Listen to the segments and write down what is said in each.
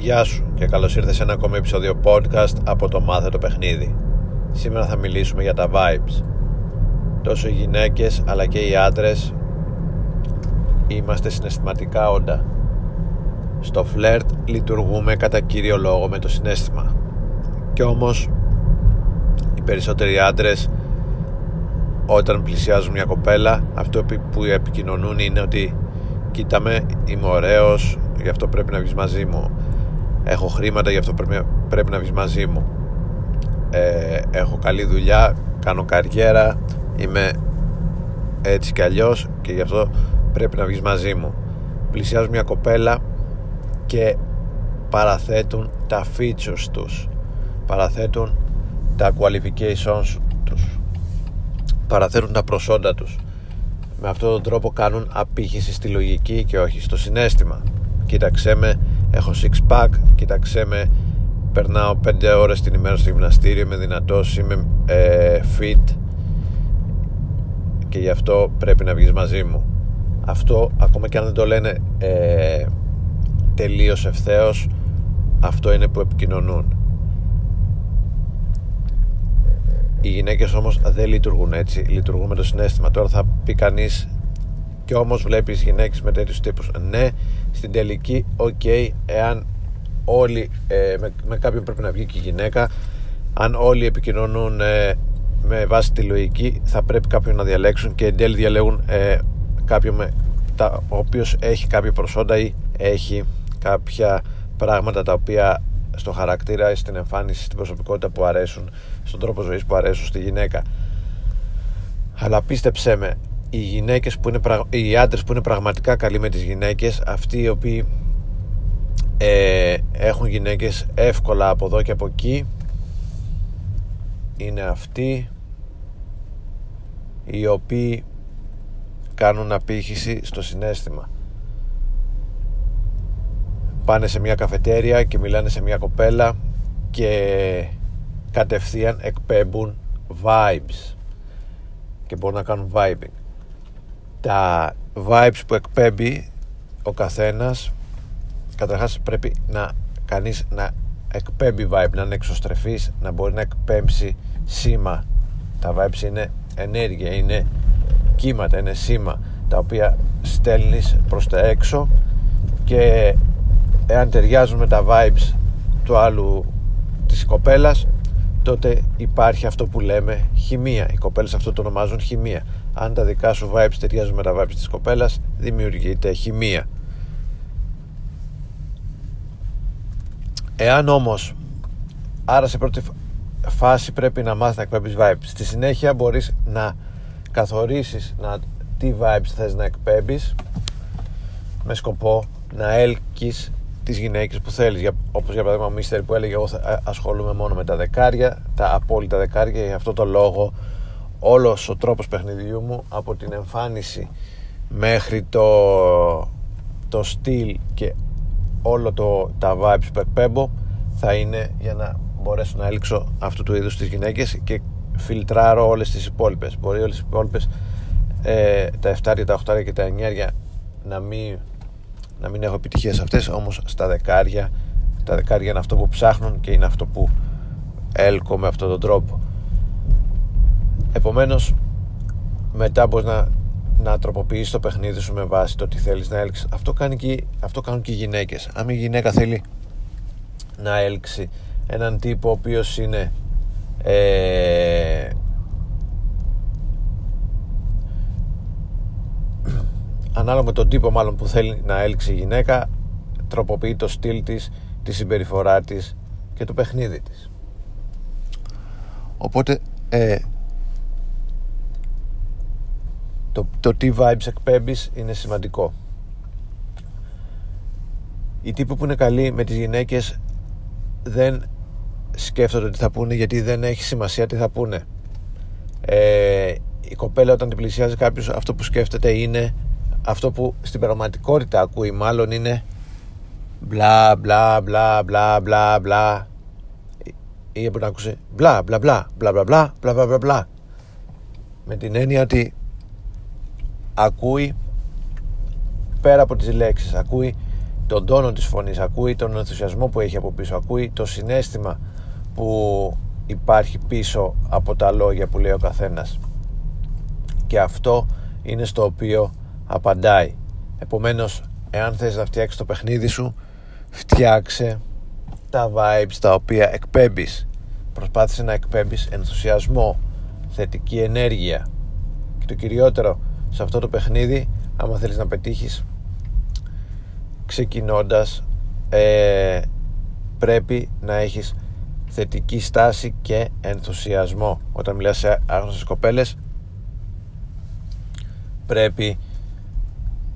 Γεια σου και καλώς ήρθες σε ένα ακόμη επεισόδιο podcast από το Μάθε το Παιχνίδι. Σήμερα θα μιλήσουμε για τα vibes. Τόσο οι γυναίκες αλλά και οι άντρες είμαστε συναισθηματικά όντα. Στο φλερτ λειτουργούμε κατά κύριο λόγο με το συνέστημα. Και όμως οι περισσότεροι άντρες όταν πλησιάζουν μια κοπέλα αυτό που επικοινωνούν είναι ότι κοίταμε, είμαι ωραίος, γι' αυτό πρέπει να βγεις μαζί μου έχω χρήματα γι' αυτό πρέπει, πρέπει να βγεις μαζί μου. Ε, έχω καλή δουλειά κάνω καριέρα είμαι έτσι κι αλλιώς και γι' αυτό πρέπει να βγεις μαζί μου. Πλησιάζουν μια κοπέλα και παραθέτουν τα features τους. Παραθέτουν τα qualifications τους. Παραθέτουν τα προσόντα τους. Με αυτόν τον τρόπο κάνουν απήχηση στη λογική και όχι στο συνέστημα. Κοίταξέ με έχω six pack. Κοίταξέ με. Περνάω 5 ώρες την ημέρα στο γυμναστήριο. Είμαι δυνατός είμαι ε, fit. Και γι' αυτό πρέπει να βγεις μαζί μου. Αυτό ακόμα και αν δεν το λένε ε, τελείως ευθέως αυτό είναι που επικοινωνούν. Οι γυναίκες όμως δεν λειτουργούν έτσι. Λειτουργούν με το συναίσθημα. Τώρα θα πει κανείς και όμως βλέπεις γυναίκες με τέτοιους τύπους ναι στην τελική οκ εάν όλοι ε, με, με κάποιον πρέπει να βγει και η γυναίκα αν όλοι επικοινωνούν ε, με βάση τη λογική θα πρέπει κάποιον να διαλέξουν και εν τέλει διαλέγουν ε, κάποιον με, τα, ο οποίος έχει κάποια προσόντα ή έχει κάποια πράγματα τα οποία στο χαρακτήρα, στην εμφάνιση, στην προσωπικότητα που αρέσουν, στον τρόπο ζωής που αρέσουν στη γυναίκα. Αλλά πίστεψέ με, οι γυναίκες που είναι, οι άντρες που είναι πραγματικά καλοί με τις γυναίκες, αυτοί οι οποίοι ε, έχουν γυναίκες εύκολα από εδώ και από εκεί, είναι αυτοί οι οποίοι κάνουν απήχηση στο συνέστημα. Πάνε σε μια καφετέρια και μιλάνε σε μια κοπέλα και κατευθείαν εκπέμπουν vibes και μπορούν να κάνουν vibing τα vibes που εκπέμπει ο καθένας καταρχάς πρέπει να κανείς να εκπέμπει vibe να είναι εξωστρεφής να μπορεί να εκπέμψει σήμα. Τα vibes είναι ενέργεια είναι κύματα, είναι σήμα τα οποία στέλνεις προς τα έξω και εάν ταιριάζουν με τα vibes του άλλου της κοπέλας τότε υπάρχει αυτό που λέμε χημεία. Οι κοπέλες αυτό το ονομάζουν χημεία αν τα δικά σου vibes ταιριάζουν με τα vibes της κοπέλας δημιουργείται χημεία εάν όμως άρα σε πρώτη φάση πρέπει να μάθεις να εκπέμπεις vibes στη συνέχεια μπορείς να καθορίσεις να, τι vibes θες να εκπέμπεις με σκοπό να έλκεις τις γυναίκες που θέλεις. Όπως για παράδειγμα ο Μίστερ που έλεγε: Εγώ θα ασχολούμαι μόνο με τα δεκάρια, τα απόλυτα δεκάρια. Για αυτό το λόγο, όλος ο τρόπος παιχνιδιού μου από την εμφάνιση μέχρι το, το στυλ και όλο το, τα vibes που εκπέμπω θα είναι για να μπορέσω να έλξω αυτού του είδους τις γυναίκες και φιλτράρω όλες τις υπόλοιπες. Μπορεί όλες τις υπόλοιπες ε, τα 7, τα 8 και τα 9 να μην να μην έχω επιτυχία σε αυτές όμως στα δεκάρια τα δεκάρια είναι αυτό που ψάχνουν και είναι αυτό που έλκω με αυτόν τον τρόπο επομένως μετά μπορείς να, να τροποποιήσεις το παιχνίδι σου με βάση το τι θέλεις να έλξεις. Αυτό, κάνει και, αυτό κάνουν και οι γυναίκες. Αν η γυναίκα θέλει να έλξει έναν τύπο ο οποίος είναι ε, ανάλογα με τον τύπο μάλλον που θέλει να έλξει η γυναίκα τροποποιεί το στυλ της τη συμπεριφορά της και το παιχνίδι της. Οπότε ε, το, το τι vibes εκπέμπεις είναι σημαντικό οι τύποι που είναι καλοί με τις γυναίκες δεν σκέφτονται τι θα πούνε γιατί δεν έχει σημασία τι θα πούνε ε, η κοπέλα όταν την πλησιάζει κάποιος αυτό που σκέφτεται είναι αυτό που στην πραγματικότητα ακούει μάλλον είναι μπλα μπλα μπλα μπλα μπλα μπλα ή μπορεί να ακούσει μπλα μπλα μπλα μπλα μπλα μπλα μπλα μπλα μπλα μπλα με την έννοια ότι ακούει πέρα από τις λέξεις ακούει τον τόνο της φωνής ακούει τον ενθουσιασμό που έχει από πίσω ακούει το συνέστημα που υπάρχει πίσω από τα λόγια που λέει ο καθένας. Και αυτό είναι στο οποίο απαντάει. Επομένως εάν θες να φτιάξεις το παιχνίδι σου φτιάξε τα vibes τα οποία εκπέμπεις. Προσπάθησε να εκπέμπεις ενθουσιασμό θετική ενέργεια. Και το κυριότερο σε αυτό το παιχνίδι άμα θέλεις να πετύχεις ξεκινώντας ε, πρέπει να έχεις θετική στάση και ενθουσιασμό. Όταν μιλάς σε άγνωστες κοπέλες πρέπει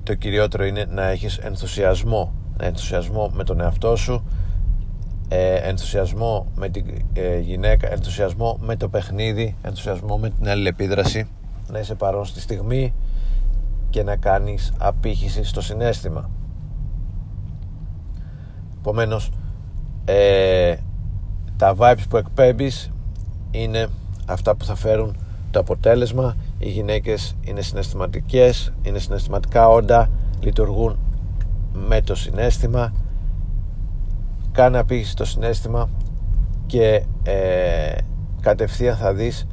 το κυριότερο είναι να έχεις ενθουσιασμό. Ενθουσιασμό με τον εαυτό σου ε, ενθουσιασμό με την ε, γυναίκα ενθουσιασμό με το παιχνίδι ενθουσιασμό με την αλληλεπίδραση. Να είσαι παρόν στη στιγμή και να κάνεις απήχηση στο συνέστημα. Επομένως, ε, τα vibes που εκπέμπεις είναι αυτά που θα φέρουν το αποτέλεσμα. Οι γυναίκες είναι συναισθηματικές είναι συναισθηματικά όντα λειτουργούν με το συνέστημα. Κάνε απήχηση το συνέστημα και ε, κατευθείαν θα δεις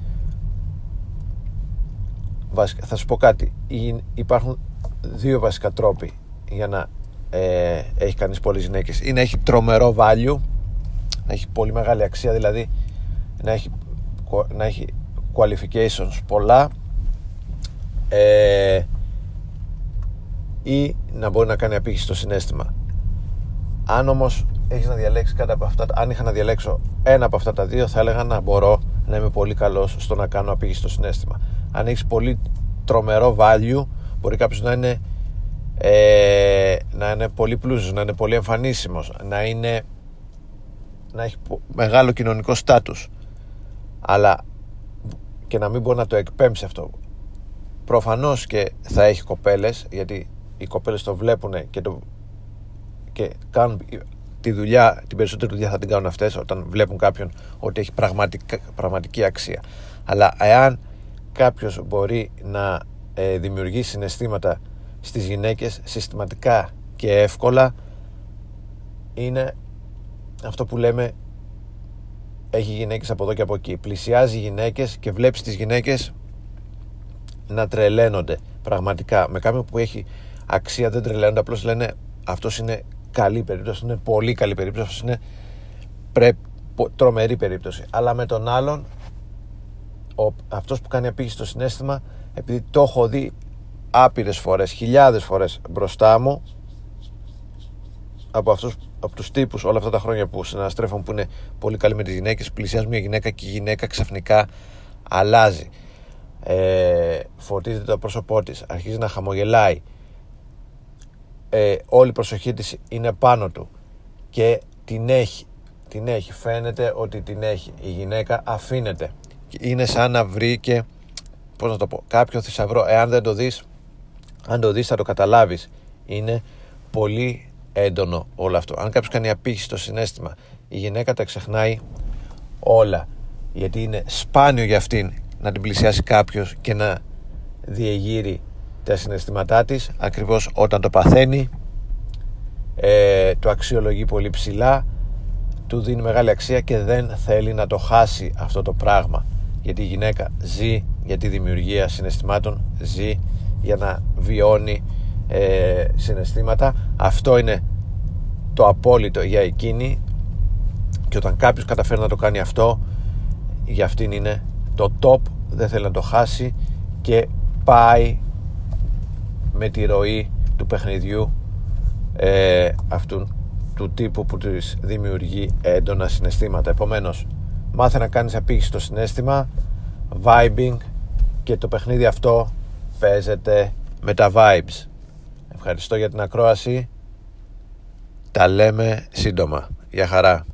θα σου πω κάτι. Υπάρχουν δύο βασικά τρόποι για να ε, έχει κανείς πολλές γυναίκες. Ή να έχει τρομερό value να έχει πολύ μεγάλη αξία δηλαδή να έχει, να έχει qualifications πολλά ε, ή να μπορεί να κάνει απήχηση στο συνέστημα. Αν όμως έχεις να διαλέξεις κάτι από αυτά αν είχα να διαλέξω ένα από αυτά τα δύο θα έλεγα να μπορώ να είμαι πολύ καλός στο να κάνω απήχηση στο συνέστημα αν έχεις πολύ τρομερό value μπορεί κάποιος να είναι ε, να είναι πολύ πλούσιος, να είναι πολύ εμφανίσιμος, να, είναι, να έχει μεγάλο κοινωνικό στάτους. Αλλά και να μην μπορεί να το εκπέμψει αυτό. Προφανώς και θα έχει κοπέλες γιατί οι κοπέλες το βλέπουν και, το, και κάνουν τη δουλειά, την περισσότερη δουλειά θα την κάνουν αυτές όταν βλέπουν κάποιον ότι έχει πραγματική αξία. Αλλά εάν κάποιος μπορεί να ε, δημιουργήσει συναισθήματα στις γυναίκες συστηματικά και εύκολα είναι αυτό που λέμε έχει γυναίκες από εδώ και από εκεί. Πλησιάζει γυναίκες και βλέπεις τις γυναίκες να τρελαίνονται πραγματικά. Με κάποιον που έχει αξία δεν τρελαίνονται απλώς λένε αυτός είναι καλή περίπτωση είναι πολύ καλή περίπτωση αυτός είναι πρέ, τρομερή περίπτωση. Αλλά με τον άλλον ο, αυτός που κάνει απήγηση στο συνέστημα επειδή το έχω δει άπειρες φορές, χιλιάδες φορές μπροστά μου από, αυτούς, από τους τύπους όλα αυτά τα χρόνια που συναστρέφουν που είναι πολύ καλοί με τις γυναίκες πλησιάζει μια γυναίκα και η γυναίκα ξαφνικά αλλάζει. Ε, φωτίζεται το πρόσωπό της αρχίζει να χαμογελάει. Ε, όλη η προσοχή της είναι πάνω του και την έχει την έχει, φαίνεται ότι την έχει. Η γυναίκα αφήνεται είναι σαν να βρήκε πώς να το πω, κάποιο θησαυρό. Εάν δεν το δεις αν το δεις θα το καταλάβεις. Είναι πολύ έντονο όλο αυτό. Αν κάποιος κάνει απήχηση στο συνέστημα η γυναίκα τα ξεχνάει όλα. Γιατί είναι σπάνιο για αυτήν να την πλησιάσει κάποιος και να διεγείρει τα συναισθήματά της ακριβώς όταν το παθαίνει. Ε, το αξιολογεί πολύ ψηλά του δίνει μεγάλη αξία και δεν θέλει να το χάσει αυτό το πράγμα γιατί η γυναίκα ζει για τη δημιουργία συναισθημάτων ζει για να βιώνει ε, συναισθήματα. Αυτό είναι το απόλυτο για εκείνη. Και όταν κάποιος καταφέρει να το κάνει αυτό για αυτήν είναι το top δεν θέλει να το χάσει και πάει με τη ροή του παιχνιδιού ε, αυτού του τύπου που της δημιουργεί έντονα συναισθήματα. Επομένως μάθε να κάνεις απήγηση στο συνέστημα vibing και το παιχνίδι αυτό παίζεται με τα vibes. Ευχαριστώ για την ακρόαση. Τα λέμε σύντομα. Γεια χαρά.